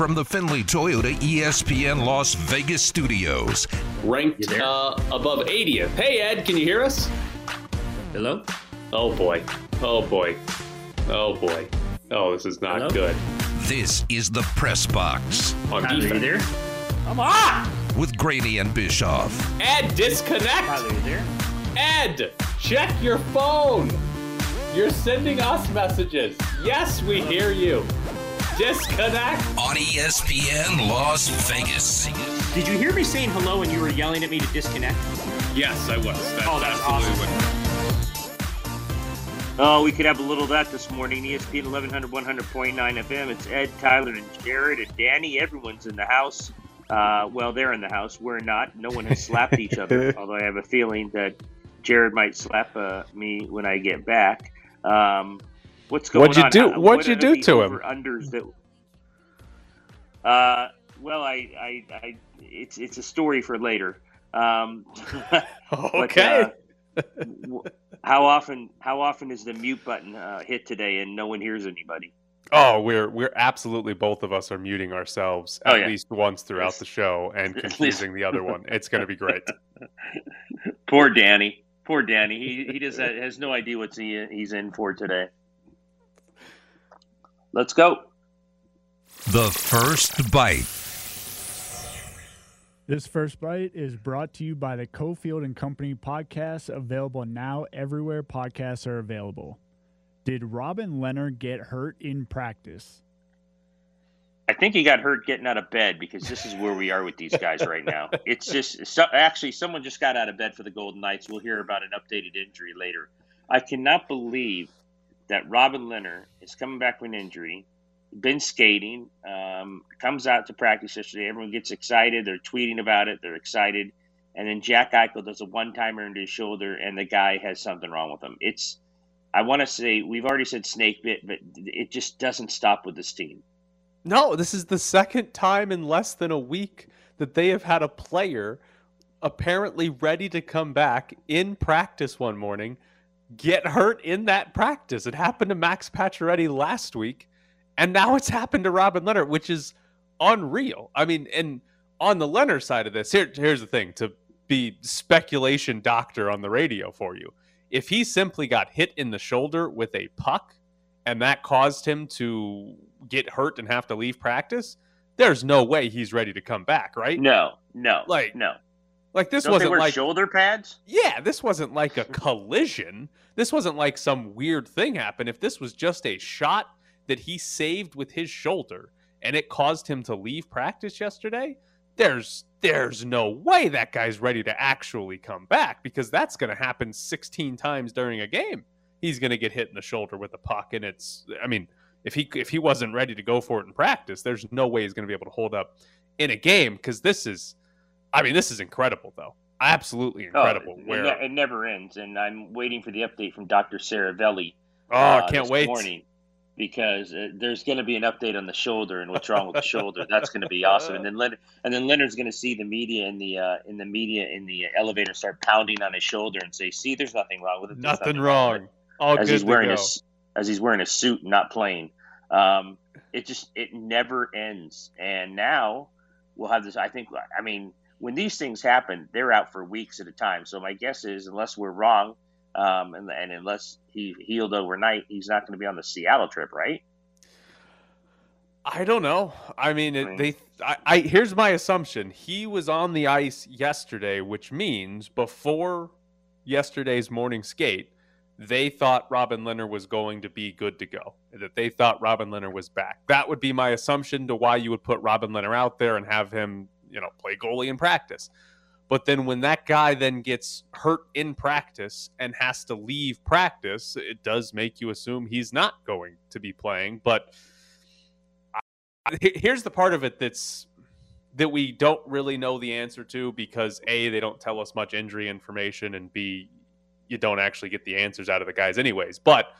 from the Findlay Toyota ESPN Las Vegas studios. Ranked uh, above 80th. Hey, Ed, can you hear us? Hello? Oh, boy. Oh, boy. Oh, boy. Oh, this is not Hello? good. This is the Press Box On Tyler, you defense. there? Come on! with Graney and Bischoff. Ed, disconnect! Tyler, you there? Ed, check your phone. You're sending us messages. Yes, we hear you. Disconnect. On ESPN Las Vegas. Did you hear me saying hello and you were yelling at me to disconnect? Yes, I was. That's Oh, that's absolutely Oh, we could have a little of that this morning. ESPN 1100, 100.9 FM. It's Ed, Tyler, and Jared, and Danny. Everyone's in the house. Uh, well, they're in the house. We're not. No one has slapped each other, although I have a feeling that Jared might slap uh, me when I get back. Um, what's going What'd you on? do- what'd what you do to him? over-unders That, uh, well, I, I, I, it's, it's a story for later. Um, but, Okay. uh, how often how often is the mute button uh, hit today and no one hears anybody? oh, we're we're absolutely both of us are muting ourselves Oh, at yeah. least once throughout the show and confusing the other one. It's going to be great. Poor Danny. Poor Danny. He he does has no idea what's he, he's in for today. Let's go. The first bite. This first bite is brought to you by the Cofield and Company podcast, available now everywhere podcasts are available. Did Robin Lehner get hurt in practice? I think he got hurt getting out of bed because this is where we are with these guys right now. It's just so, actually someone just got out of bed for the Golden Knights. We'll hear about an updated injury later. I cannot believe that Robin Lehner is coming back with an injury, been skating, um, comes out to practice yesterday. Everyone gets excited. They're tweeting about it. They're excited. And then Jack Eichel does a one timer into his shoulder, and the guy has something wrong with him. It's, I want to say, we've already said snake bit, but it just doesn't stop with this team. No, this is the second time in less than a week that they have had a player apparently ready to come back in practice one morning get hurt in that practice. It happened to Max Pacioretty last week, and now it's happened to Robin Lehner, which is unreal. I mean, and on the Lehner side of this, here, here's the thing: to be speculation doctor on the radio for you, if he simply got hit in the shoulder with a puck and that caused him to get hurt and have to leave practice, there's no way he's ready to come back, right? No, no, Like, no. Like this Don't wasn't like shoulder pads? yeah, this wasn't like a collision. This wasn't like some weird thing happened. If this was just a shot that he saved with his shoulder and it caused him to leave practice yesterday, there's there's no way that guy's ready to actually come back because that's going to happen 16 times during a game. He's going to get hit in the shoulder with a puck and it's I mean, if he if he wasn't ready to go for it in practice, there's no way he's going to be able to hold up in a game cuz this is I mean, this is incredible though. Absolutely incredible. Oh, it, where it never ends, and I'm waiting for the update from Dr. Saravelli. Oh, uh, can't this wait. Morning because uh, there's going to be an update on the shoulder and what's wrong with the shoulder. That's going to be awesome. And then Lehner, and then Lehner's going to see the media in the uh, in the media in the elevator start pounding on his shoulder and say, "See, there's nothing wrong with it. There's Nothing with wrong. it." All as good he's wearing go. a as he's wearing a suit and not playing. Um, it just it never ends. And now we'll have this. I think. I mean, when these things happen, they're out for weeks at a time. So my guess is, unless we're wrong, um, and, and unless he healed overnight, he's not going to be on the Seattle trip, right? I don't know. I mean, it, I mean- they. I, I here's my assumption. He was on the ice yesterday, which means before yesterday's morning skate, they thought Robin Lehner was going to be good to go. That they thought Robin Lehner was back. That would be my assumption to why you would put Robin Lehner out there and have him, you know, play goalie in practice. But then when that guy then gets hurt in practice and has to leave practice, it does make you assume he's not going to be playing. But Here- here's the part of it that's that we don't really know the answer to because a they don't tell us much injury information and b you don't actually get the answers out of the guys anyways but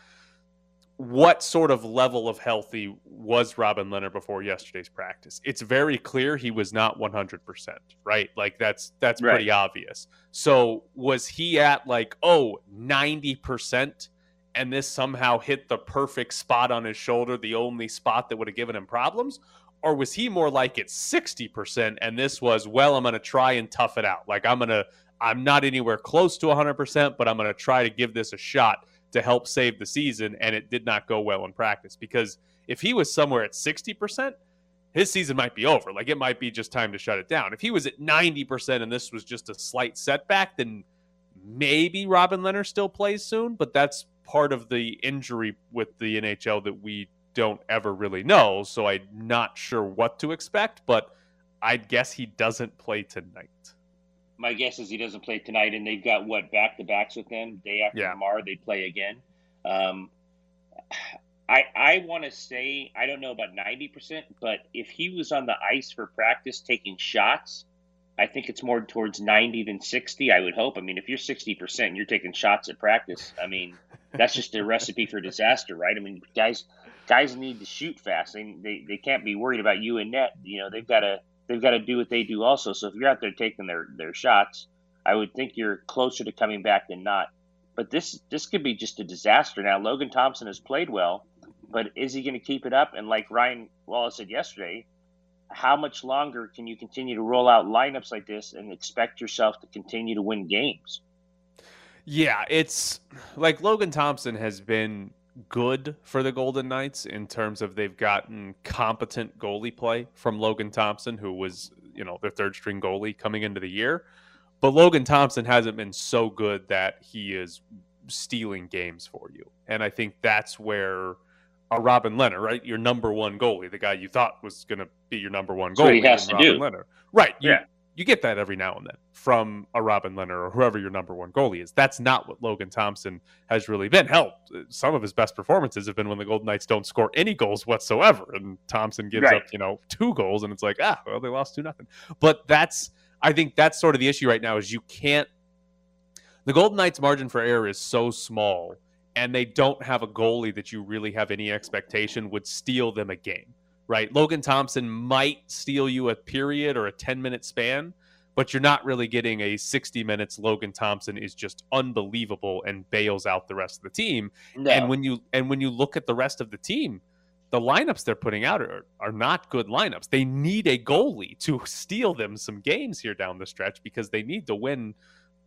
what sort of level of healthy was Robin Lehner before yesterday's practice? It's very clear he was not 100%, right? Like that's that's pretty obvious. So was he at like, oh, 90% and this somehow hit the perfect spot on his shoulder, the only spot that would have given him problems? Or was he more like it's 60% and this was, well, I'm going to try and tough it out? Like, I'm going to, I'm not anywhere close to 100%, but I'm going to try to give this a shot to help save the season. And it did not go well in practice because if he was somewhere at 60%, his season might be over. Like, it might be just time to shut it down. If he was at 90% and this was just a slight setback, then maybe Robin Lehner still plays soon, but that's part of the injury with the NHL that we don't ever really know. So I'm not sure what to expect, but I'd guess he doesn't play tonight. My guess is he doesn't play tonight, and they've got what back to backs with them. Day after Yeah. tomorrow, they play again. Um, I I want to say I don't know about ninety percent, but if he was on the ice for practice taking shots, I think it's more towards ninety than sixty. I would hope. I mean, if you're sixty percent, you're taking shots at practice. I mean, that's just a recipe for disaster, right? I mean, guys guys need to shoot fast. They, they they can't be worried about you and net. You know, they've got to they've got to do what they do also. So if you're out there taking their their shots, I would think you're closer to coming back than not. But this this could be just a disaster. Now Logan Thompson has played well, but is he going to keep it up? And like Ryan Wallace said yesterday, how much longer can you continue to roll out lineups like this and expect yourself to continue to win games? Yeah, it's like Logan Thompson has been good for the Golden Knights in terms of they've gotten competent goalie play from Logan Thompson, who was, you know, their third string goalie coming into the year. But Logan Thompson hasn't been so good that he is stealing games for you. And I think that's where a Robin Lehner, right? Your number one goalie, the guy you thought was going to be your number one goalie. he has to Robin do. Lehner. Right. You, Yeah. You get that every now and then from a Robin Lehner or whoever your number one goalie is. That's not what Logan Thompson has really been. Hell, some of his best performances have been when the Golden Knights don't score any goals whatsoever, and Thompson gives Right. up, you know, two goals, and it's like, ah, well, they lost two nothing. But that's, I think that's sort of the issue right now is you can't. The Golden Knights' margin for error is so small, and they don't have a goalie that you really have any expectation would steal them a game right? Logan Thompson might steal you a period or a 10 minute span, but you're not really getting a 60 minutes. Logan Thompson is just unbelievable and bails out the rest of the team. No. And when you and when you look at the rest of the team, the lineups they're putting out are, are not good lineups. They need a goalie to steal them some games here down the stretch because they need to win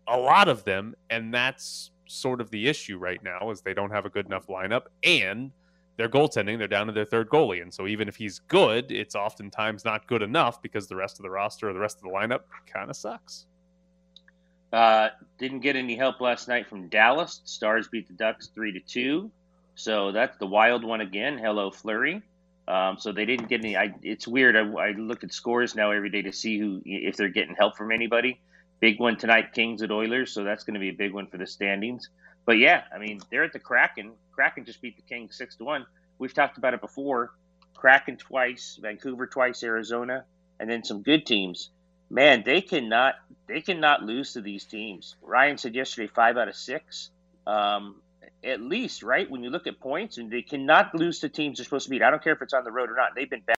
a lot of them, and that's sort of the issue right now is they don't have a good enough lineup and their goaltending, they're down to their third goalie. And so even if he's good, it's oftentimes not good enough because the rest of the roster or the rest of the lineup kind of sucks. Uh, didn't get any help last night from Dallas. Stars beat the Ducks three to two, so that's the wild one again. Hello, Fleury. Um, so they didn't get any. I, it's weird. I, I look at scores now every day to see who if they're getting help from anybody. Big one tonight, Kings at Oilers. So that's going to be a big one for the standings. But yeah, I mean they're at the Kraken. Kraken just beat the Kings six to one. We've talked about it before. Kraken twice, Vancouver twice, Arizona, and then some good teams man, they cannot they cannot lose to these teams. Ryan said yesterday five out of six, um, at least, right? When you look at points, and they cannot lose to teams they're supposed to beat. I don't care if it's on the road or not. They've been bad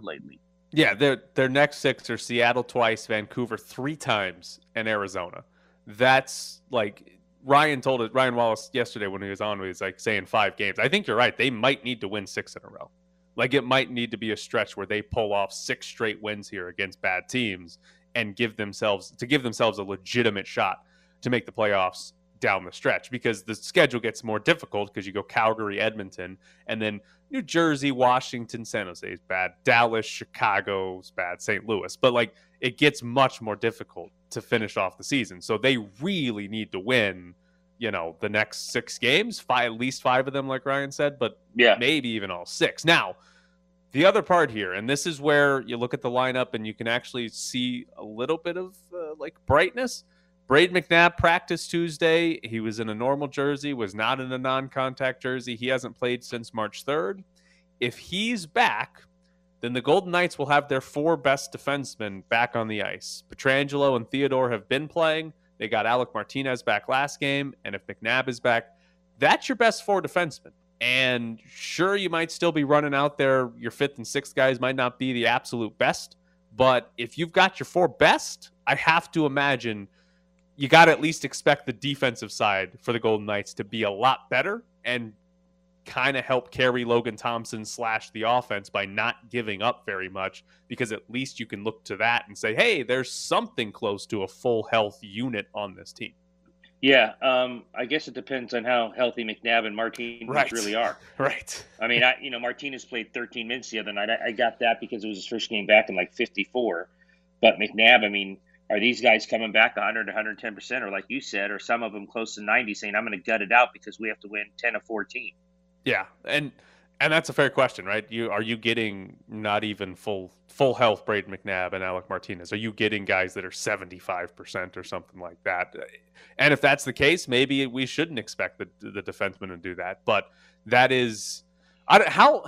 lately. Yeah, their their next six are Seattle twice, Vancouver three times, and Arizona. That's like Ryan told it. Ryan Wallace yesterday when he was on, he was like saying five games. I think you're right. They might need to win six in a row. Like it might need to be a stretch where they pull off six straight wins here against bad teams and give themselves to give themselves a legitimate shot to make the playoffs down the stretch because the schedule gets more difficult because you go Calgary, Edmonton, and then New Jersey, Washington, San Jose is bad, Dallas, Chicago is bad, St. Louis. But like it gets much more difficult to finish off the season. So they really need to win, you know, the next six games, five at least five of them, like Ryan said, but Yeah, maybe even all six. Now, the other part here, and this is where you look at the lineup and you can actually see a little bit of uh, like brightness. Brayden McNabb practiced Tuesday. He was in a normal jersey, was not in a non contact jersey. He hasn't played since March 3rd. If he's back, then the Golden Knights will have their four best defensemen back on the ice. Pietrangelo and Theodore have been playing. They got Alec Martinez back last game. And if McNabb is back, that's your best four defensemen. And sure, you might still be running out there. Your fifth and sixth guys might not be the absolute best. But if you've got your four best, I have to imagine you got to at least expect the defensive side for the Golden Knights to be a lot better. And kind of help carry Logan Thompson slash the offense by not giving up very much because at least you can look to that and say, hey, there's something close to a full health unit on this team. Yeah, um, I guess it depends on how healthy McNabb and Martinez Right. really are. Right. I mean, I you know Martinez played 13 minutes the other night. I, I got that because it was his first game back in like 54. But McNabb, I mean, are these guys coming back 100 110 percent, or like you said, or some of them close to 90, saying I'm going to gut it out because we have to win 10 of 14? Yeah, and and that's a fair question, right? You are you getting not even full full health Brayden McNabb and Alec Martinez? Are you getting guys that are seventy five percent or something like that? And if that's the case, maybe we shouldn't expect the the defenseman to do that. But that is, I don't how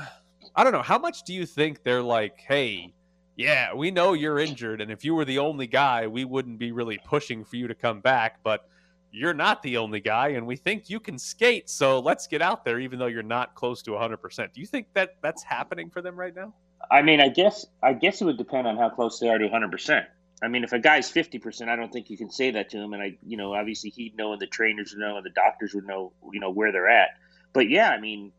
I don't know how much do you think they're like, hey. Yeah, we know you're injured, and if you were the only guy, we wouldn't be really pushing for you to come back. But you're not the only guy and we think you can skate so let's get out there even though you're not close to 100% do you think that that's happening for them right now I mean, I guess I guess it would depend on how close they are to 100. percent I mean, if a guy's 50 percent, I don't think you can say that to him. And I, you know, obviously he'd know, and the trainers would know, and the doctors would know, you know, where they're at. But yeah, I mean,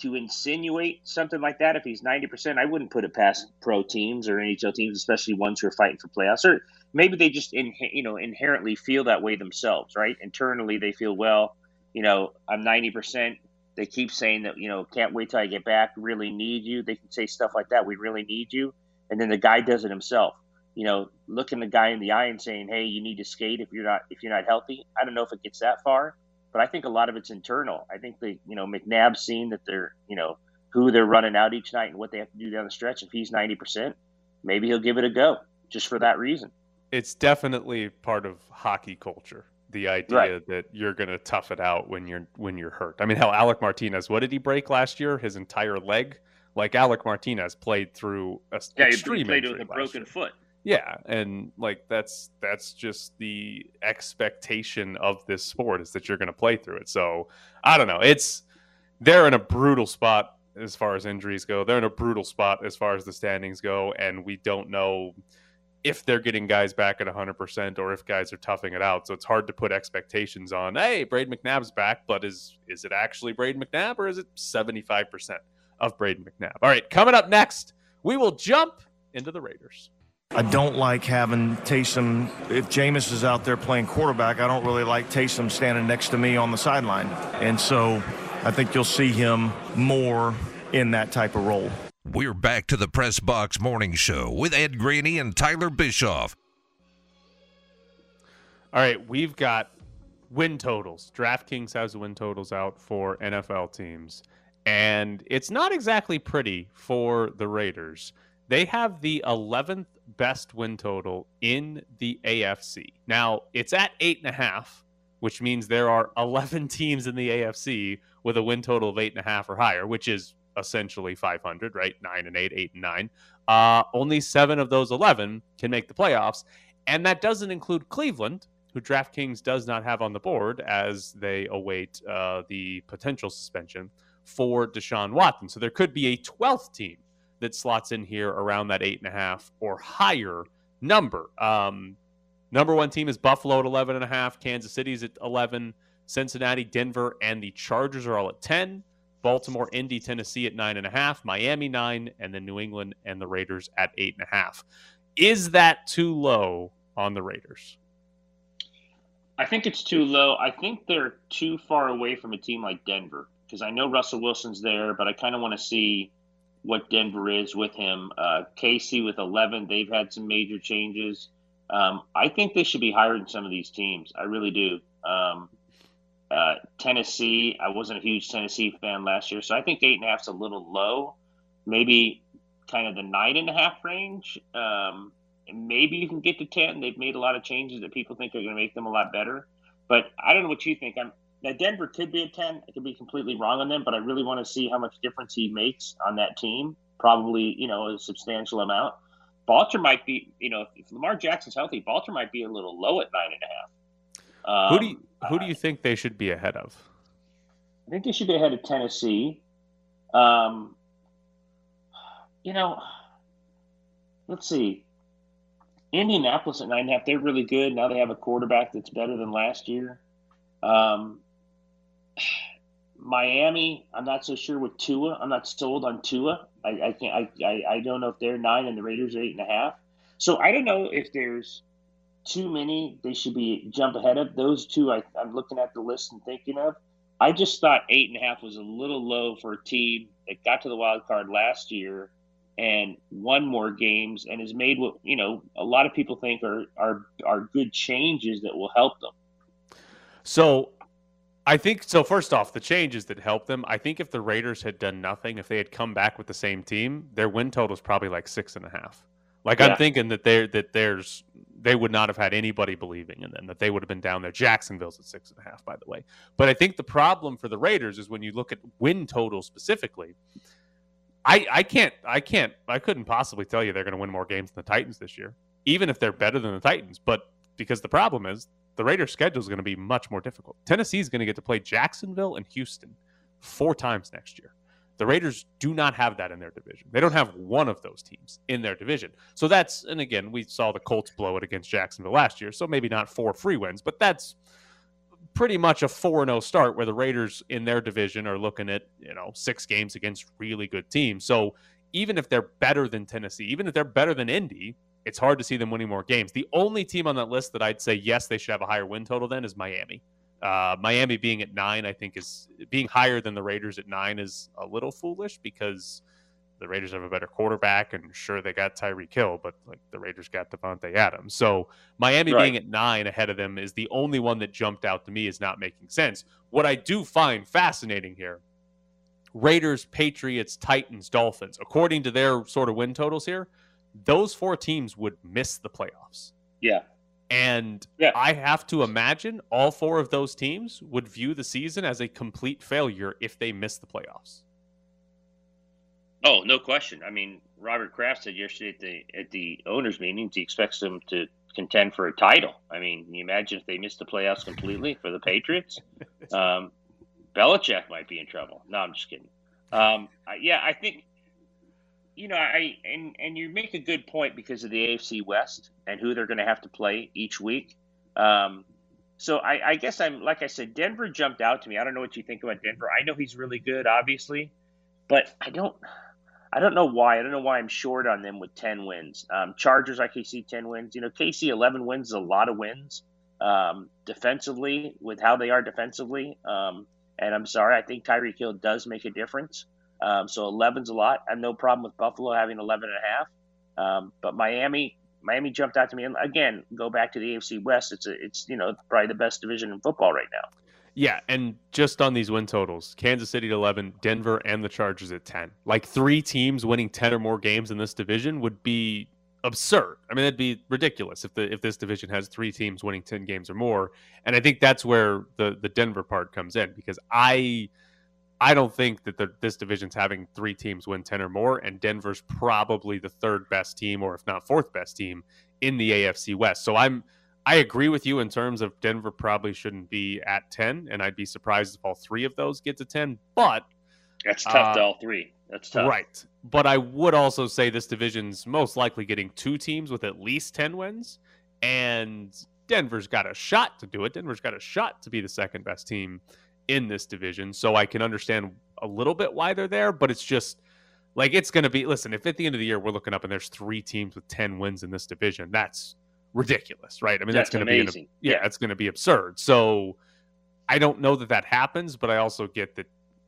to insinuate something like that, if he's 90 percent, I wouldn't put it past pro teams or NHL teams, especially ones who are fighting for playoffs. Or maybe they just, in, you know, inherently feel that way themselves, right? Internally, they feel, well, you know, I'm 90 percent they keep saying that you know can't wait till I get back. Really need you. They can say stuff like that. We really need you, and then the guy does it himself. You know, looking the guy in the eye and saying, "Hey, you need to skate if you're not if you're not healthy." I don't know if it gets that far, but I think a lot of it's internal. I think the you know McNabb's seen that they're you know who they're running out each night and what they have to do down the stretch. If he's ninety percent, maybe he'll give it a go just for that reason. It's definitely part of hockey culture the idea Right. that you're going to tough it out when you're when you're hurt i mean hell alec martinez what did he break last year his entire leg like alec martinez played through a Yeah, he extreme played with a broken year. foot. Yeah, and like that's that's just the expectation of this sport is that you're going to play through it. So I don't know. It's they're in a brutal spot as far as injuries go. They're in a brutal spot as far as the standings go, and we don't know if they're getting guys back at 100% or if guys are toughing it out. So it's hard to put expectations on, hey, Brayden McNabb's back, but is is it actually Brayden McNabb or is it 75% of Brayden McNabb? All right, coming up next, we will jump into the Raiders. I don't like having Taysom. If Jameis is out there playing quarterback, I don't really like Taysom standing next to me on the sideline. And so I think you'll see him more in that type of role. We're back to the Press Box Morning Show with Ed Graney and Tyler Bischoff. All right, we've got win totals. DraftKings has the win totals out for NFL teams, and it's not exactly pretty for the Raiders. They have the 11th best win total in the AFC. Now, it's at eight and a half, which means there are 11 teams in the AFC with a win total of eight and a half or higher, which is essentially 500, right? Nine and eight, eight and nine. Uh, only seven of those 11 can make the playoffs. And that doesn't include Cleveland, who DraftKings does not have on the board as they await uh, the potential suspension for Deshaun Watson. So there could be a 12th team that slots in here around that eight and a half or higher number. Um, number one team is Buffalo at 11 and a half, Kansas City's at 11, Cincinnati, Denver, and the Chargers are all at 10. Baltimore, Indy, Tennessee at nine and a half, Miami nine, and then New England and the Raiders at eight and a half. Is that too low on the Raiders? I think it's too low. I think they're too far away from a team like Denver because I know Russell Wilson's there, but I kind of want to see what Denver is with him. Uh, KC with 11, they've had some major changes. Um, I think they should be higher than some of these teams. I really do. Um, uh, Tennessee, I wasn't a huge Tennessee fan last year, so I think eight and a half is a little low. Maybe kind of the nine and a half range. Um, maybe you can get to 10. They've made a lot of changes that people think are going to make them a lot better. But I don't know what you think. I'm now Denver could be a 10. I could be completely wrong on them, but I really want to see how much difference he makes on that team. Probably, you know, a substantial amount. Baltimore might be, you know, if Lamar Jackson's healthy, Baltimore might be a little low at nine and a half. Um, who do you who do you think they should be ahead of? I think they should be ahead of Tennessee. Um, you know, let's see. Indianapolis at nine and a half, they're really good. Now they have a quarterback that's better than last year. Um, Miami, I'm not so sure with Tua. I'm not sold on Tua. I, I can't. I, I, I don't know if they're nine and the Raiders are eight and a half. So I don't know if there's too many they should be jump ahead of. Those two I, I'm looking at the list and thinking of. I just thought eight and a half was a little low for a team that got to the wild card last year and won more games and has made what you know a lot of people think are are are good changes that will help them. So I think so. First off, the changes that help them. I think if the Raiders had done nothing, if they had come back with the same team, their win total is probably like six and a half. Like Yeah. I'm thinking that there that there's they would not have had anybody believing in them that they would have been down there. Jacksonville's at six and a half, by the way. But I think the problem for the Raiders is when you look at win total specifically. I I can't I can't I couldn't possibly tell you they're going to win more games than the Titans this year, even if they're better than the Titans. But because the problem is the Raiders' schedule is going to be much more difficult. Tennessee is going to get to play Jacksonville and Houston four times next year. The Raiders do not have that in their division. They don't have one of those teams in their division. So that's, and again, we saw the Colts blow it against Jacksonville last year. So maybe not four free wins, but that's pretty much a 4 0 start where the Raiders in their division are looking at, you know, six games against really good teams. So even if they're better than Tennessee, even if they're better than Indy, it's hard to see them winning more games. The only team on that list that I'd say, yes, they should have a higher win total than is Miami. Uh, Miami being at nine, I think, is being higher than the Raiders at nine is a little foolish because the Raiders have a better quarterback, and sure they got Tyreek Hill, but like the Raiders got Davante Adams. So Miami Right. being at nine ahead of them is the only one that jumped out to me is not making sense. What I do find fascinating here Raiders, Patriots, Titans, Dolphins, according to their sort of win totals here, those four teams would miss the playoffs. Yeah. And Yeah. I have to imagine all four of those teams would view the season as a complete failure if they miss the playoffs. Oh, no question. I mean, Robert Kraft said yesterday at the at the owners' meetings he expects them to contend for a title. I mean, can you imagine if they missed the playoffs completely for the Patriots? Um, Belichick might be in trouble. No, I'm just kidding. Um, I, yeah, I think you know, I and and you make a good point because of the AFC West and who they're going to have to play each week. Um, so I, I guess I'm like I said, Denver jumped out to me. I don't know what you think about Denver. I know he's really good, obviously, but I don't. I don't know why. I don't know why I'm short on them with 10 wins. Um, Chargers, I can see 10 wins. You know, KC 11 wins is a lot of wins um, defensively with how they are defensively. Um, and I'm sorry, I think Tyreek Hill does make a difference. Um, so 11's a lot. I have no problem with Buffalo having 11 and a half. Um, but Miami, Miami jumped out to me. And again, go back to the AFC West. It's a, it's you know probably the best division in football right now. Yeah, and just on these win totals, Kansas City at 11, Denver and the Chargers at 10. Like three teams winning 10 or more games in this division would be absurd. I mean, that'd be ridiculous if the if this division has three teams winning 10 games or more. And I think that's where the the Denver part comes in because I I don't think that the, this division's having three teams win 10 or more and Denver's probably the third best team or if not fourth best team in the AFC West. So I'm I agree with you in terms of Denver probably shouldn't be at 10, and I'd be surprised if all three of those get to 10. But, That's tough to Uh, all three. That's tough. right. But I would also say this division's most likely getting two teams with at least 10 wins, and Denver's got a shot to do it. Denver's got a shot to be the second best team in this division. So I can understand a little bit why they're there, but it's just like it's going to be listen, if at the end of the year we're looking up and there's three teams with 10 wins in this division, that's ridiculous, right? I mean, that's, That's going to be an yeah, Yeah. it's going to be absurd. So I don't know that that happens, but I also get that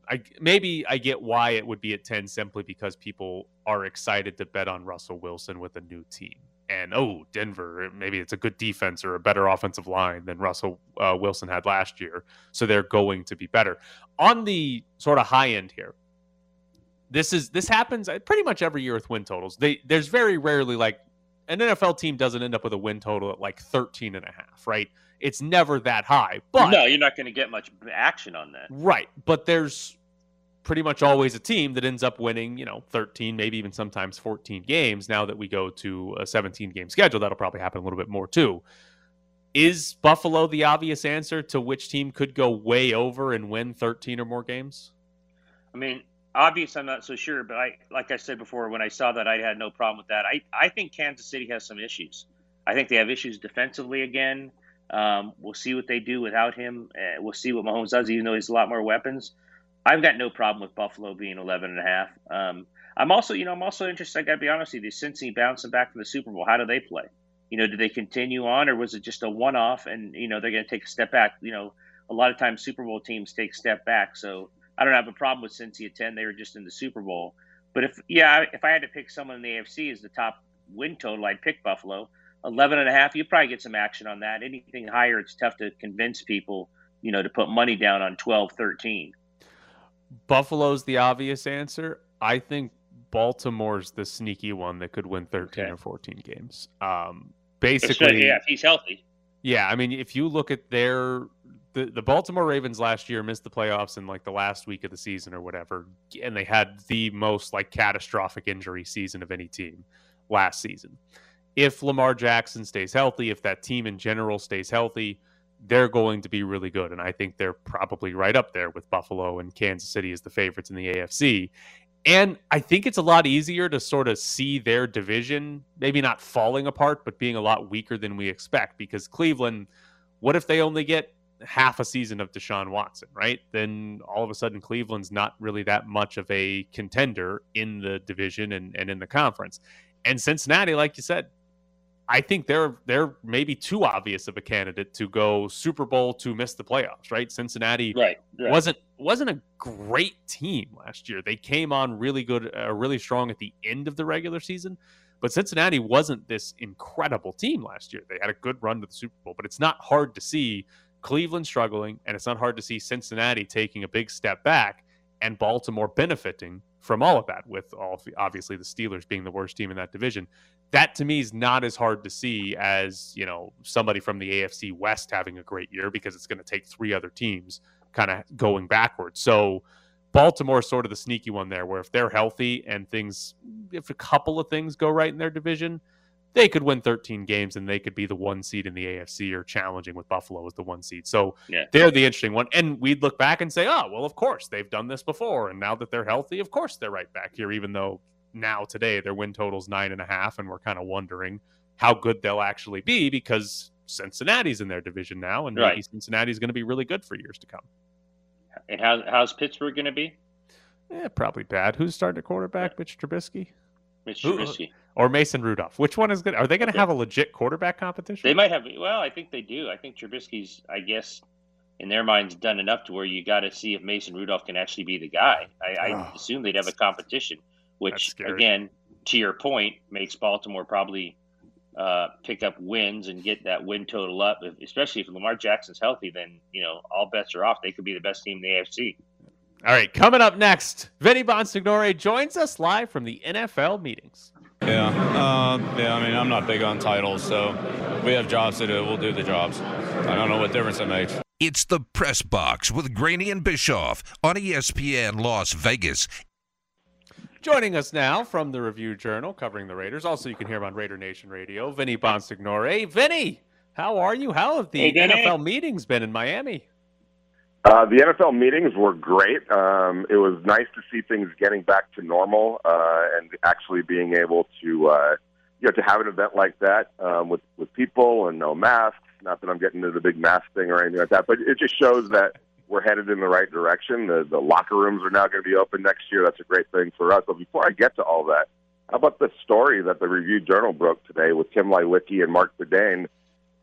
I maybe I get why it would be at 10 simply because people are excited to bet on Russell Wilson with a new team. And oh, Denver, maybe it's a good defense or a better offensive line than Russell uh, Wilson had last year. So they're going to be better. On the sort of high end here, this is this happens uh, pretty much every year with win totals. They there's very rarely like an NFL team doesn't end up with a win total at like 13 and a half, right? It's never that high. But no, you're not going to get much action on that. Right. But there's pretty much always a team that ends up winning, you know, 13, maybe even sometimes 14 games. Now that we go to a 17 game schedule, that'll probably happen a little bit more too. Is Buffalo the obvious answer to which team could go way over and win 13 or more games? I mean, obvious, I'm not so sure, but I, like I said before, when I saw that, I had no problem with that. I, I think Kansas City has some issues. I think they have issues defensively again. Um, we'll see what they do without him. Uh, we'll see what Mahomes does, even though he's a lot more weapons. I've got no problem with Buffalo being 11 and a half. Um, I'm also, you know, I'm also interested. I got to be honest with you. Cincy bouncing back from the Super Bowl. How do they play? You know, do they continue on, or was it just a one-off? And you know, they're going to take a step back. You know, a lot of times Super Bowl teams take step back. So I don't have a problem with Cincy at 10. They were just in the Super Bowl. But if yeah, if I had to pick someone in the AFC as the top win total, I'd pick Buffalo. 11 and a half, you probably get some action on that. Anything higher, it's tough to convince people, you know, to put money down on 12, 13. Buffalo's the obvious answer. I think Baltimore's the sneaky one that could win 13 Okay. or 14 games. Um, basically, yeah, if he's healthy. Yeah, I mean, if you look at their the, the Baltimore Ravens last year missed the playoffs in like the last week of the season or whatever, and they had the most like catastrophic injury season of any team last season. If Lamar Jackson stays healthy, if that team in general stays healthy, they're going to be really good. And I think they're probably right up there with Buffalo and Kansas City as the favorites in the AFC. And I think it's a lot easier to sort of see their division maybe not falling apart, but being a lot weaker than we expect because Cleveland, what if they only get half a season of Deshaun Watson, right? Then all of a sudden Cleveland's not really that much of a contender in the division and, and in the conference. And Cincinnati, like you said, I think they're they're maybe too obvious of a candidate to go Super Bowl to miss the playoffs, right? Cincinnati Right. right. wasn't wasn't a great team last year. They came on really good, uh, really strong at the end of the regular season, but Cincinnati wasn't this incredible team last year. They had a good run to the Super Bowl, but it's not hard to see Cleveland struggling, and it's not hard to see Cincinnati taking a big step back and Baltimore benefiting from all of that. With all obviously the Steelers being the worst team in that division, that to me is not as hard to see as you know somebody from the AFC West having a great year because it's going to take three other teams kind of going backwards. So Baltimore's sort of the sneaky one there, where if they're healthy and things, if a couple of things go right in their division, they could win 13 games and they could be the one seed in the AFC or challenging with Buffalo as the one seed. So Yeah. they're the interesting one. And we'd look back and say, oh, well, of course they've done this before. And now that they're healthy, of course they're right back here, even though now today their win total's nine and a half. And we're kind of wondering how good they'll actually be because Cincinnati's in their division now. And maybe Cincinnati's going to be really good for years to come. And how, how's Pittsburgh going to be? Yeah, probably bad. Who's starting at quarterback? Mitch Trubisky Mitch Who- uh, Trubisky. or Mason Rudolph? Which one is good? Are they going to have a legit quarterback competition? They might have. Well, I think they do. I think Trubisky's, I guess, in their minds, done enough to where you got to see if Mason Rudolph can actually be the guy. I, I Oh. assume they'd have a competition, That's which again, to your point, makes Baltimore probably uh, pick up wins and get that win total up. If, especially if Lamar Jackson's healthy, then you know all bets are off. They could be the best team in the AFC. All right, coming up next, Vinny Bonsignore joins us live from the NFL meetings. Yeah, uh, yeah. I mean, I'm not big on titles, so we have jobs to do. We'll do the jobs. I don't know what difference it makes. It's the Press Box with Graney and Bischoff on ESPN Las Vegas. Joining us now from the Review Journal covering the Raiders. Also, you can hear him on Raider Nation Radio, Vinny Bonsignore. Vinny, how are you? How have the Hey, NFL meetings been in Miami? Uh, the NFL meetings were great. Um, it was nice to see things getting back to normal uh, and actually being able to, uh, you know, to have an event like that um, with with people and no masks. Not that I'm getting into the big mask thing or anything like that, but it just shows that we're headed in the right direction. The the locker rooms are now going to be open next year. That's a great thing for us. But before I get to all that, how about the story that the Review Journal broke today with Tim Leiweke and Marc Badain?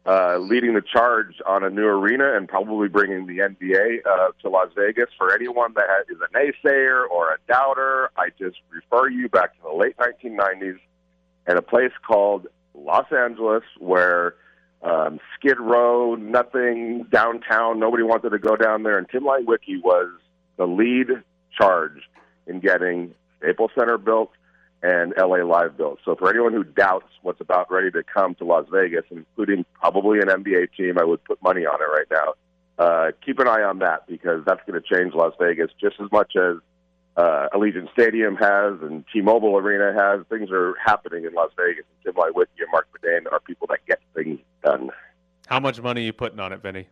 uh, leading the charge on a new arena and probably bringing the NBA uh, to Las Vegas. For anyone that is a naysayer or a doubter, I just refer you back to the late 1990s and a place called Los Angeles where um, Skid Row, nothing downtown, nobody wanted to go down there, and Tim Leiweke was the lead charge in getting Staples Center built and LA Live built. So for anyone who doubts what's about ready to come to Las Vegas, including probably an NBA team, I would put money on it right now. Uh, keep an eye on that because that's going to change Las Vegas just as much as uh, Allegiant Stadium has and T-Mobile Arena has. Things are happening in Las Vegas. And Tim Leiweke and Marc Badain are people that get things done. How much money are you putting on it, Vinny?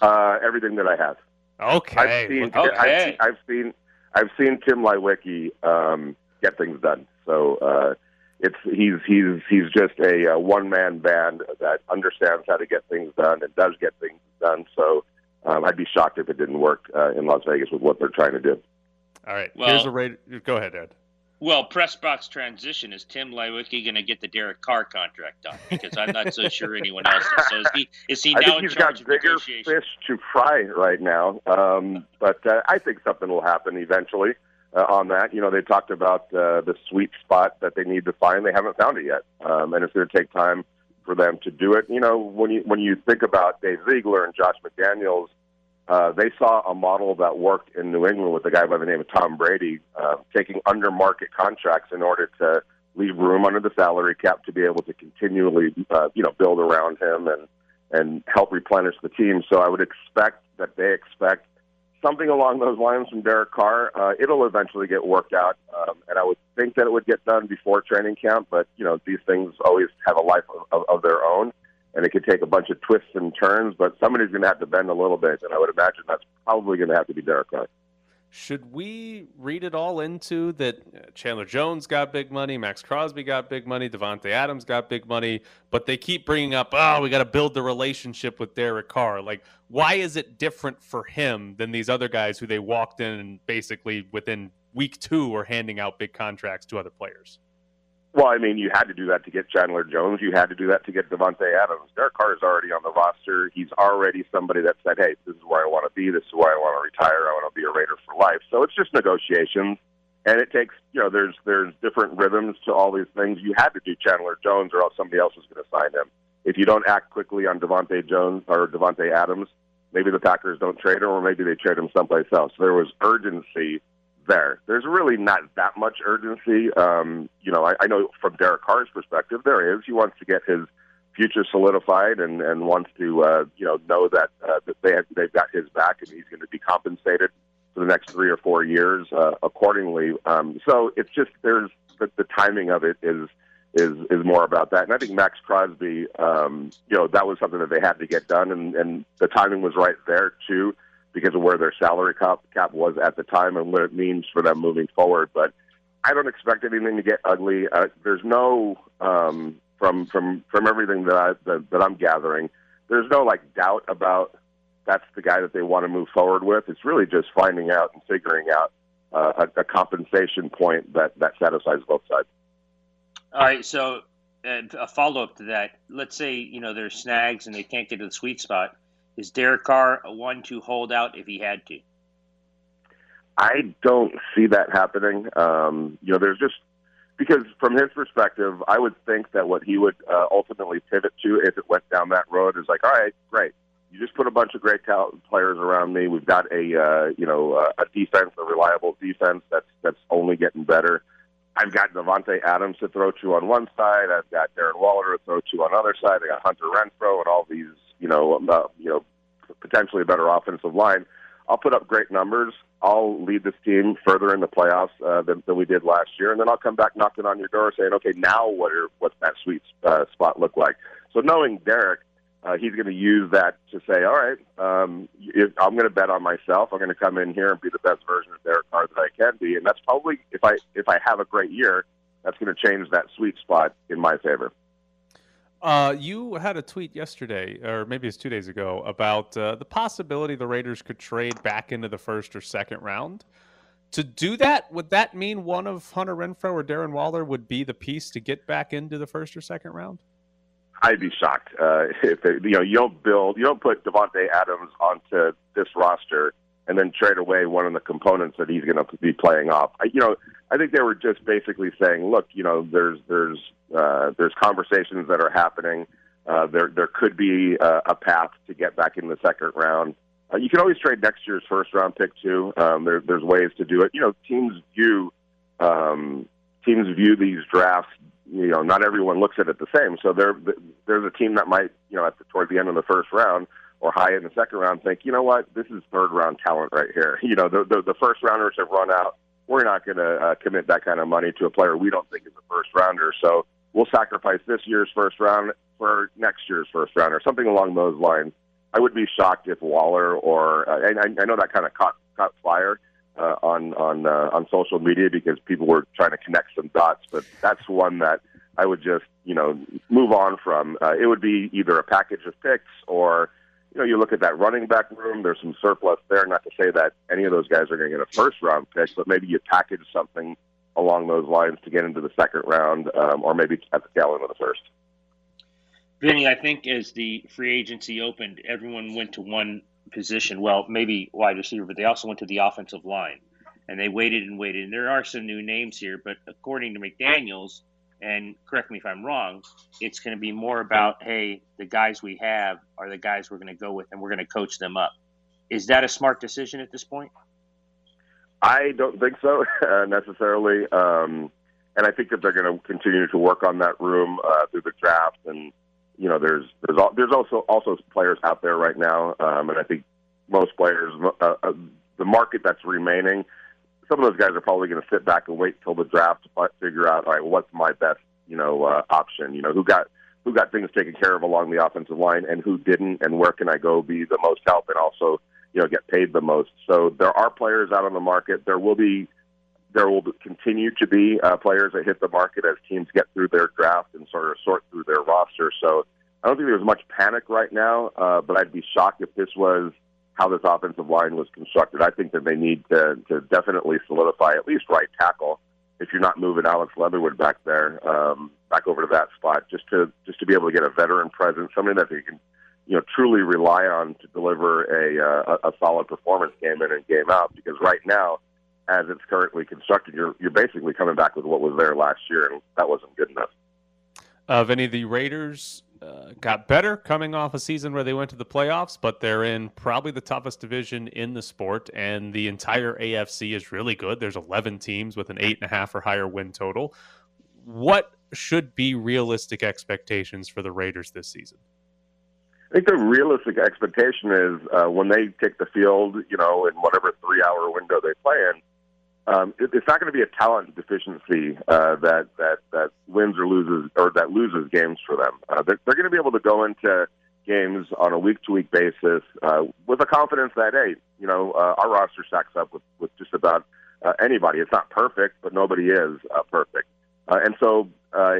Uh, everything that I have. Okay. I've seen, Okay. I've, I've seen, I've seen Tim Leiweke um, get things done. So uh, it's he's he's he's just a uh, one man band that understands how to get things done and does get things done. So um, I'd be shocked if it didn't work uh, in Las Vegas with what they're trying to do. All right. Well- Here's a Raider. Go ahead, Ed. Well, press box transition is Tim Leiweke going to get the Derek Carr contract done? Because I'm not so sure anyone else is. So is he is he I now think in he's charge got of bigger negotiations? fish to fry right now. Um, but uh, I think something will happen eventually uh, on that. You know, they talked about uh, the sweet spot that they need to find. They haven't found it yet, um, and it's going to take time for them to do it. You know, when you when you think about Dave Ziegler and Josh McDaniels, uh, they saw a model that worked in New England with a guy by the name of Tom Brady, uh, taking under market contracts in order to leave room under the salary cap to be able to continually, uh, you know, build around him and and help replenish the team. So I would expect that they expect something along those lines from Derek Carr. Uh, it'll eventually get worked out, um, and I would think that it would get done before training camp. But you know, these things always have a life of, of, of their own, and it could take a bunch of twists and turns. But somebody's going to have to bend a little bit, and I would imagine that's probably going to have to be Derek Carr. Should we read it all into that uh, Chandler Jones got big money, Maxx Crosby got big money, Davante Adams got big money, but they keep bringing up, oh, we got to build the relationship with Derek Carr. Like, why is it different for him than these other guys who they walked in and basically within week two are handing out big contracts to other players? Well, I mean, you had to do that to get Chandler Jones. You had to do that to get Davante Adams. Derek Carr is already on the roster. He's already somebody that said, "Hey, this is where I want to be. This is where I want to retire. I want to be a Raider for life." So it's just negotiations, and it takes you know there's there's different rhythms to all these things. You had to do Chandler Jones, or else somebody else was going to sign him. If you don't act quickly on Davante Jones or Davante Adams, maybe the Packers don't trade him, or maybe they trade him someplace else. There was urgency there. There's really not that much urgency. Um, you know, I, I know from Derek Carr's perspective, there is. He wants to get his future solidified and, and wants to, uh, you know, know that, uh, that they have, they've got his back and he's going to be compensated for the next three or four years uh, accordingly. Um, so it's just there's the, the timing of it is is is more about that. And I think Maxx Crosby, um, you know, that was something that they had to get done, and, and the timing was right there too because of where their salary cap, cap was at the time and what it means for them moving forward. But I don't expect anything to get ugly. Uh, there's no um, from from from everything that I that, that I'm gathering. There's no like doubt about that's the guy that they want to move forward with. It's really just finding out and figuring out uh, a, a compensation point that that satisfies both sides. All right, so a follow up to that. Let's say you know there's snags and they can't get to the sweet spot. Is Derek Carr a one to hold out if he had to? I don't see that happening. Um, you know, there's just because from his perspective, I would think that what he would uh, ultimately pivot to if it went down that road is like, all right, great. You just put a bunch of great talent players around me. We've got a uh, you know uh, a defense, a reliable defense that's that's only getting better. I've got Davante Adams to throw to on one side. I've got Darren Waller to throw to on the other side. I got Hunter Renfrow and all these you know uh, you know potentially a better offensive line. I'll put up great numbers. I'll lead this team further in the playoffs uh, than, than we did last year, and then I'll come back knocking on your door saying, "Okay, now what are what's that sweet uh, spot look like?" So knowing Derek, uh, he's going to use that to say, "All right, um, if, I'm going to bet on myself. I'm going to come in here and be the best version of Derek Carr that I can be." And that's probably if I if I have a great year, that's going to change that sweet spot in my favor. Uh, you had a tweet yesterday, or maybe it's two days ago, about uh, the possibility the Raiders could trade back into the first or second round. To do that, would that mean one of Hunter Renfrow or Darren Waller would be the piece to get back into the first or second round? I'd be shocked uh, if they, you know you don't build, you don't put Davante Adams onto this roster and then trade away one of the components that he's going to be playing off. I, you know, I think they were just basically saying, look, you know, there's there's uh, there's conversations that are happening. Uh, there there could be uh, a path to get back in the second round. Uh, you can always trade next year's first round pick too. Um, there, there's ways to do it. You know, teams view um, teams view these drafts. You know, not everyone looks at it the same. So there there's a team that might you know at the, toward the end of the first round or high in the second round think, you know what, this is third round talent right here. You know, the the, the first rounders have run out. We're not going to uh, commit that kind of money to a player we don't think is a first rounder. So we'll sacrifice this year's first round for next year's first rounder, something along those lines. I would be shocked if Waller or uh, I, I know that kind of caught caught fire uh, on on uh, on social media because people were trying to connect some dots, but that's one that I would just you know move on from. Uh, it would be either a package of picks or you know, you look at that running back room. There's some surplus there. Not to say that any of those guys are going to get a first round pick, but maybe you package something along those lines to get into the second round, um, or maybe at the tail end of the first. Vinny, I think as the free agency opened, everyone went to one position. Well, maybe wide receiver, but they also went to the offensive line, and they waited and waited. And there are some new names here, but according to McDaniels, and correct me if I'm wrong, it's going to be more about, hey, the guys we have are the guys we're going to go with, and we're going to coach them up. Is that a smart decision at this point? I don't think so uh, necessarily, um, and I think that they're going to continue to work on that room uh, through the draft. And you know, there's there's there's also also players out there right now, um, and I think most players, uh, uh, the market that's remaining some of those guys are probably going to sit back and wait till the draft to figure out, all right, what's my best, you know, uh, option? You know, who got who got things taken care of along the offensive line, and who didn't, and where can I go be the most help, and also, you know, get paid the most. So there are players out on the market. There will be there will continue to be uh, players that hit the market as teams get through their draft and sort of sort through their roster. So I don't think there's much panic right now, uh, but I'd be shocked if this was how this offensive line was constructed. I think that they need to, to definitely solidify at least right tackle if you're not moving Alex Leatherwood back there, um, back over to that spot, just to just to be able to get a veteran presence, somebody that they can, you know, truly rely on to deliver a uh, a solid performance game in and game out. Because right now, as it's currently constructed, you're you're basically coming back with what was there last year, and that wasn't good enough. Of any of the Raiders uh, got better coming off a season where they went to the playoffs, but they're in probably the toughest division in the sport, and the entire AFC is really good. There's 11 teams with an eight and a half or higher win total. What should be realistic expectations for the Raiders this season? I think the realistic expectation is uh, when they take the field, you know, in whatever three-hour window they play in, um, it, it's not going to be a talent deficiency uh, that that that wins or loses or that loses games for them. Uh, they're, they're going to be able to go into games on a week to week basis uh, with a confidence that hey, you know, uh, our roster stacks up with with just about uh, anybody. It's not perfect, but nobody is uh, perfect, uh, and so uh,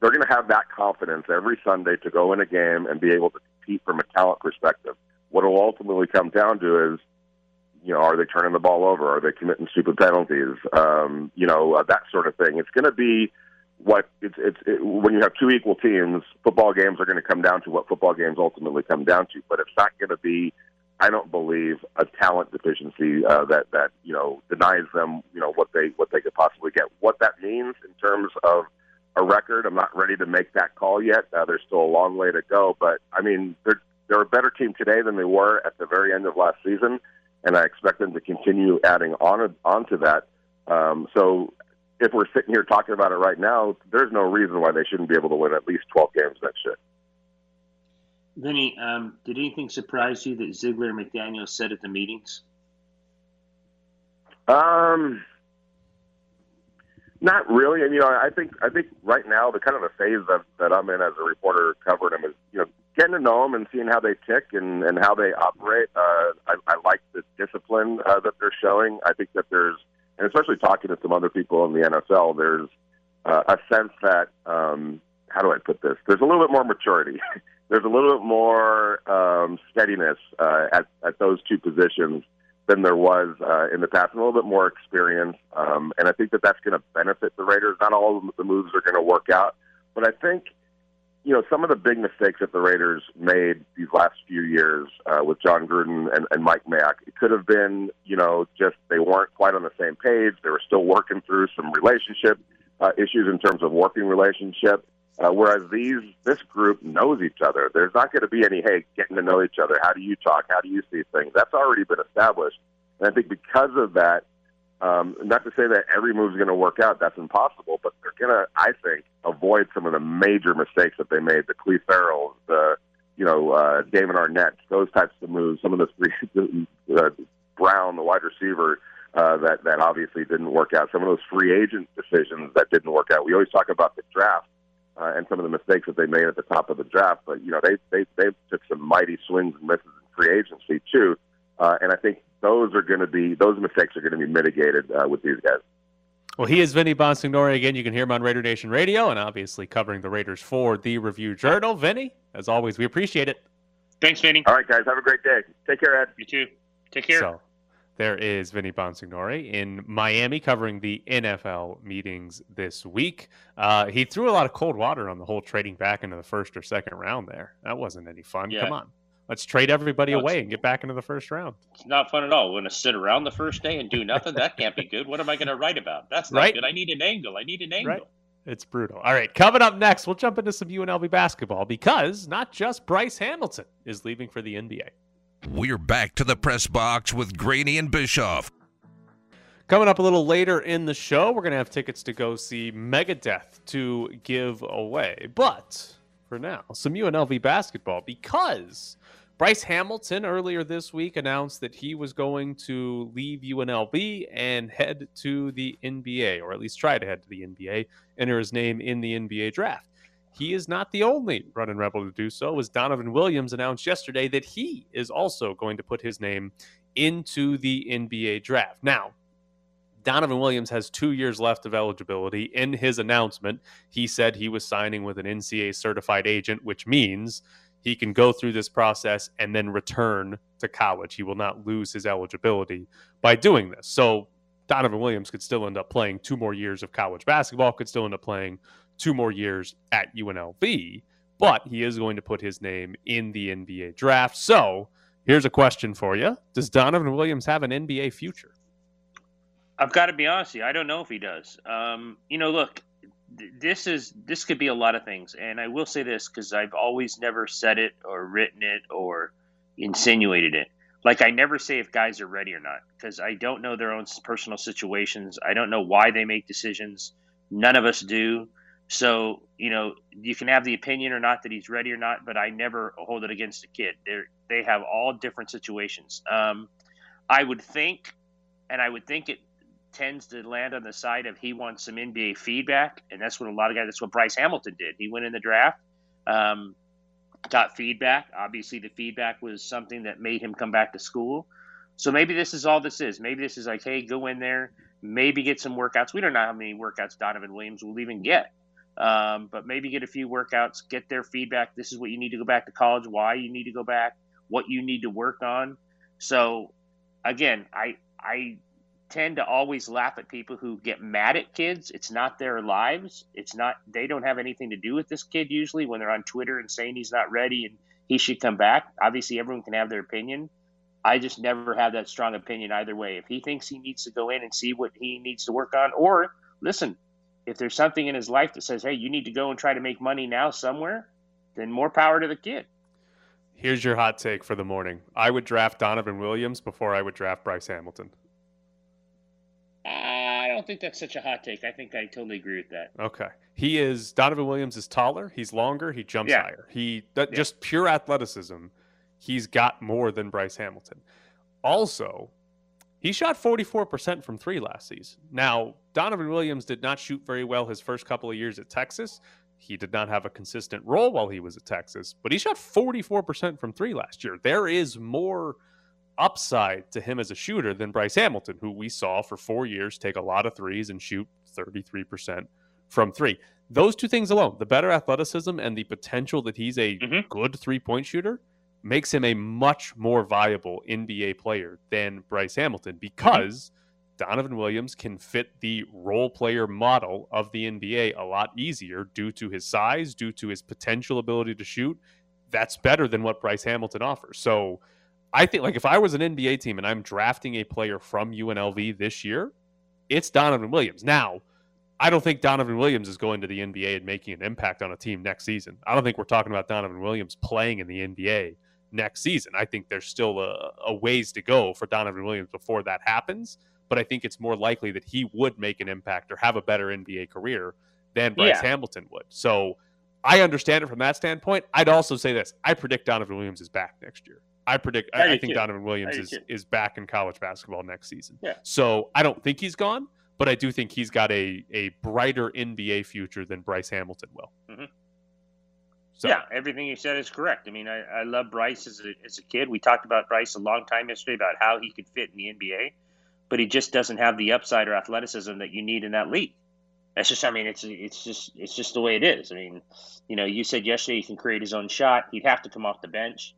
they're going to have that confidence every Sunday to go in a game and be able to compete from a talent perspective. What will ultimately come down to is you know, are they turning the ball over? Are they committing stupid penalties? Um, you know, uh, that sort of thing. It's going to be what it's it's it, when you have two equal teams. Football games are going to come down to what football games ultimately come down to, but it's not going to be. I don't believe a talent deficiency uh, that that you know denies them you know what they what they could possibly get. What that means in terms of a record, I'm not ready to make that call yet. Uh, there's still a long way to go, but I mean they're they're a better team today than they were at the very end of last season and I expect them to continue adding on onto that. Um, so if we're sitting here talking about it right now, there's no reason why they shouldn't be able to win at least 12 games next year. Vinny, um, did anything surprise you that Ziegler and McDaniel said at the meetings? Um, not really. And you know, I think I think right now the kind of the phase that that I'm in as a reporter covering them is you know getting to know them and seeing how they tick and and how they operate. Uh, I, I like the discipline uh, that they're showing. I think that there's and especially talking to some other people in the NFL, there's uh, a sense that um, how do I put this? There's a little bit more maturity. there's a little bit more um, steadiness uh, at at those two positions than there was uh, in the past, and a little bit more experience. Um, and I think that that's going to benefit the Raiders. Not all of the moves are going to work out, but I think you know some of the big mistakes that the Raiders made these last few years uh, with Jon Gruden and, and Mike Mayock, it could have been you know just they weren't quite on the same page. They were still working through some relationship uh, issues in terms of working relationship. Uh, whereas these this group knows each other. There's not going to be any hey getting to know each other. How do you talk? How do you see things? That's already been established. And I think because of that, um, not to say that every move is going to work out. That's impossible. But they're going to, I think, avoid some of the major mistakes that they made. The Clelin Ferrells, the you know uh, Damon Arnette, those types of moves. Some of the uh, Brown, the wide receiver. Uh, that that obviously didn't work out. Some of those free agent decisions that didn't work out. We always talk about the draft uh, and some of the mistakes that they made at the top of the draft. But you know, they they they took some mighty swings and misses in free agency too, uh, and I think those are going to be those mistakes are going to be mitigated uh, with these guys. Well, he is Vinny Bonsignore again. You can hear him on Raider Nation Radio and obviously covering the Raiders for the Review Journal. Vinny, as always, we appreciate it. Thanks, Vinny. All right, guys. Have a great day. Take care, Ed. You too. Take care. So there is Vinny Bonsignore in Miami covering the NFL meetings this week. Uh, he threw a lot of cold water on the whole trading back into the first or second round there. That wasn't any fun. Yeah. Come on. Let's trade everybody No, away and get back into the first round. It's not fun at all. We're going to sit around the first day and do nothing. That can't be good. What am I going to write about? That's not Right. good. I need an angle. I need an angle. Right. It's brutal. All right, coming up next, we'll jump into some UNLV basketball because not just Bryce Hamilton is leaving for the NBA. We're back to the press box with Graney and Bischoff. Coming up a little later in the show, we're going to have tickets to go see Megadeth to give away. But for now, some UNLV basketball because Bryce Hamilton earlier this week announced that he was going to leave UNLV and head to the NBA, or at least try to head to the NBA, enter his name in the NBA draft. He is not the only running rebel to do so, as Donovan Williams announced yesterday that he is also going to put his name into the NBA draft. Now, Donovan Williams has two years left of eligibility. In his announcement, he said he was signing with an NCAA certified agent, which means he can go through this process and then return to college. He will not lose his eligibility by doing this. So Donovan Williams could still end up playing two more years of college basketball, could still end up playing two more years at UNLV, but he is going to put his name in the NBA draft. So here's a question for you Does Donovan Williams have an NBA future? I've got to be honest with you. I don't know if he does. Um, you know, look, th- this is this could be a lot of things, and I will say this because I've always never said it or written it or insinuated it. Like I never say if guys are ready or not because I don't know their own personal situations. I don't know why they make decisions. None of us do. So you know, you can have the opinion or not that he's ready or not, but I never hold it against a kid. They they have all different situations. Um, I would think, and I would think it tends to land on the side of he wants some NBA feedback, and that's what a lot of guys. That's what Bryce Hamilton did. He went in the draft, um, got feedback. Obviously, the feedback was something that made him come back to school. So maybe this is all this is. Maybe this is like, hey, go in there, maybe get some workouts. We don't know how many workouts Donovan Williams will even get, um, but maybe get a few workouts, get their feedback. This is what you need to go back to college. Why you need to go back. What you need to work on. So, again, I I tend to always laugh at people who get mad at kids. It's not their lives. It's not they don't have anything to do with this kid usually when they're on Twitter and saying he's not ready and he should come back. Obviously everyone can have their opinion. I just never have that strong opinion either way. If he thinks he needs to go in and see what he needs to work on or listen, if there's something in his life that says, "Hey, you need to go and try to make money now somewhere," then more power to the kid. Here's your hot take for the morning. I would draft Donovan Williams before I would draft Bryce Hamilton. I don't think that's such a hot take. I think I totally agree with that. Okay. He is Donovan Williams is taller, he's longer, he jumps Yeah. higher. He that, Yeah. just pure athleticism. He's got more than Bryce Hamilton. Also, he shot 44% from 3 last season. Now, Donovan Williams did not shoot very well his first couple of years at Texas. He did not have a consistent role while he was at Texas, but he shot 44% from 3 last year. There is more upside to him as a shooter than Bryce Hamilton, who we saw for 4 years take a lot of threes and shoot 33% from three. Those two things alone, the better athleticism and the potential that he's a Mhm. good three point shooter, makes him a much more viable NBA player than Bryce Hamilton because Donovan Williams can fit the role player model of the NBA a lot easier due to his size, due to his potential ability to shoot. That's better than what Bryce Hamilton offers. So I think, like, if I was an NBA team and I'm drafting a player from UNLV this year, it's Donovan Williams. Now, I don't think Donovan Williams is going to the NBA and making an impact on a team next season. I don't think we're talking about Donovan Williams playing in the NBA next season. I think there's still a, a ways to go for Donovan Williams before that happens. But I think it's more likely that he would make an impact or have a better NBA career than Bryce Yeah. Hamilton would. So I understand it from that standpoint. I'd also say this: I predict Donovan Williams is back next year. I predict. I I, think too. Donovan Williams is too. is back in college basketball next season. Yeah. So I don't think he's gone, but I do think he's got a a brighter NBA future than Bryce Hamilton will. Mhm. So Yeah, everything you said is correct. I mean, I, I love Bryce as a, as a kid. We talked about Bryce a long time yesterday about how he could fit in the NBA, but he just doesn't have the upside or athleticism that you need in that league. That's just, I mean, it's it's just it's just the way it is. I mean, you know, you said yesterday he can create his own shot. He'd have to come off the bench.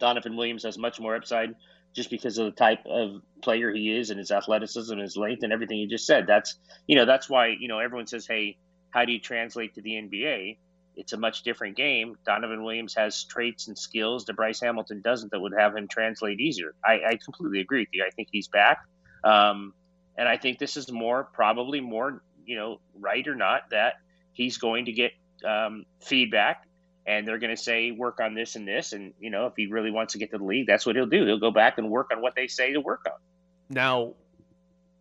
Donovan Williams has much more upside just because of the type of player he is and his athleticism and his length and everything you just said. That's you know that's why you know everyone says, hey, how do you translate to the NBA? It's a much different game. Donovan Williams has traits and skills that Bryce Hamilton doesn't that would have him translate easier. I, I completely agree with you. I think he's back, um, and I think this is more probably more you know right or not that he's going to get um, feedback and they're going to say work on this and this and you know if he really wants to get to the league that's what he'll do he'll go back and work on what they say to work on Now,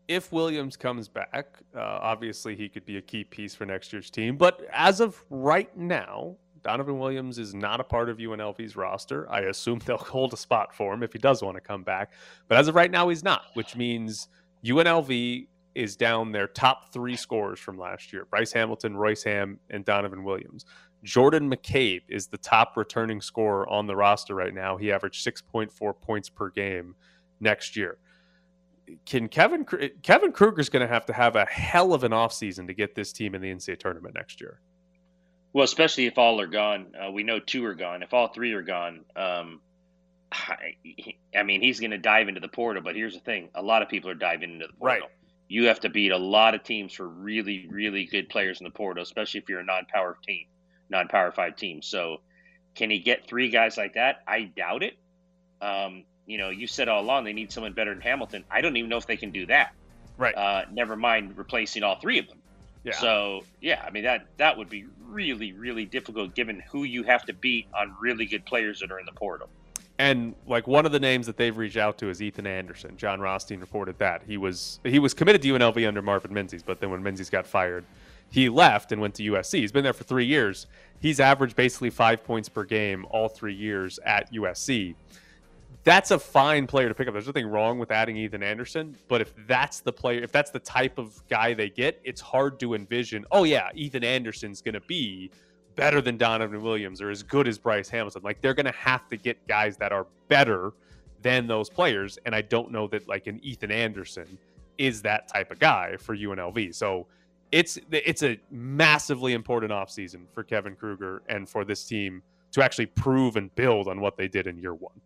if Williams comes back, uh, obviously he could be a key piece for next year's team. But as of right now, Donovan Williams is not a part of UNLV's roster. I assume they'll hold a spot for him if he does want to come back. But as of right now, he's not, which means UNLV is down their top three scorers from last year Bryce Hamilton, Royce Hamm, and Donovan Williams. Jordan McCabe is the top returning scorer on the roster right now. He averaged 6.4 points per game next year. Can Kevin Kevin Kruger's going to have to have a hell of an offseason to get this team in the NCAA tournament next year? well especially if all are gone uh, we know two are gone if all three are gone um, I, I mean he's going to dive into the portal but here's the thing a lot of people are diving into the portal Right. you have to beat a lot of teams for really really good players in the portal especially if you're a non-power team non-power five team so can he get three guys like that? I doubt it. Um, you know you said all along they need someone better than hamilton. I don't even know if they can do that. Right. uh, never mind replacing all three of them. Yeah. so yeah i mean that that would be really really difficult given who you have to beat on really good players that are in the portal. And like one of the names that they've reached out to is Ethan Anderson. Jon Rothstein reported that. He was he was committed to UNLV under Marvin Menzies, but then when Menzies got fired, he left and went to USC. He's been there for three years. He's averaged basically five points per game all three years at USC. That's a fine player to pick up. There's nothing wrong with adding Ethan Anderson, but if that's the player, if that's the type of guy they get, it's hard to envision. Oh yeah, Ethan Anderson's going to be better than Donovan Williams or as good as Bryce Hamilton. Like they're going to have to get guys that are better than those players, and I don't know that like an Ethan Anderson is that type of guy for UNLV. So it's it's a massively important offseason for Kevin Kruger and for this team to actually prove and build on what they did in year one.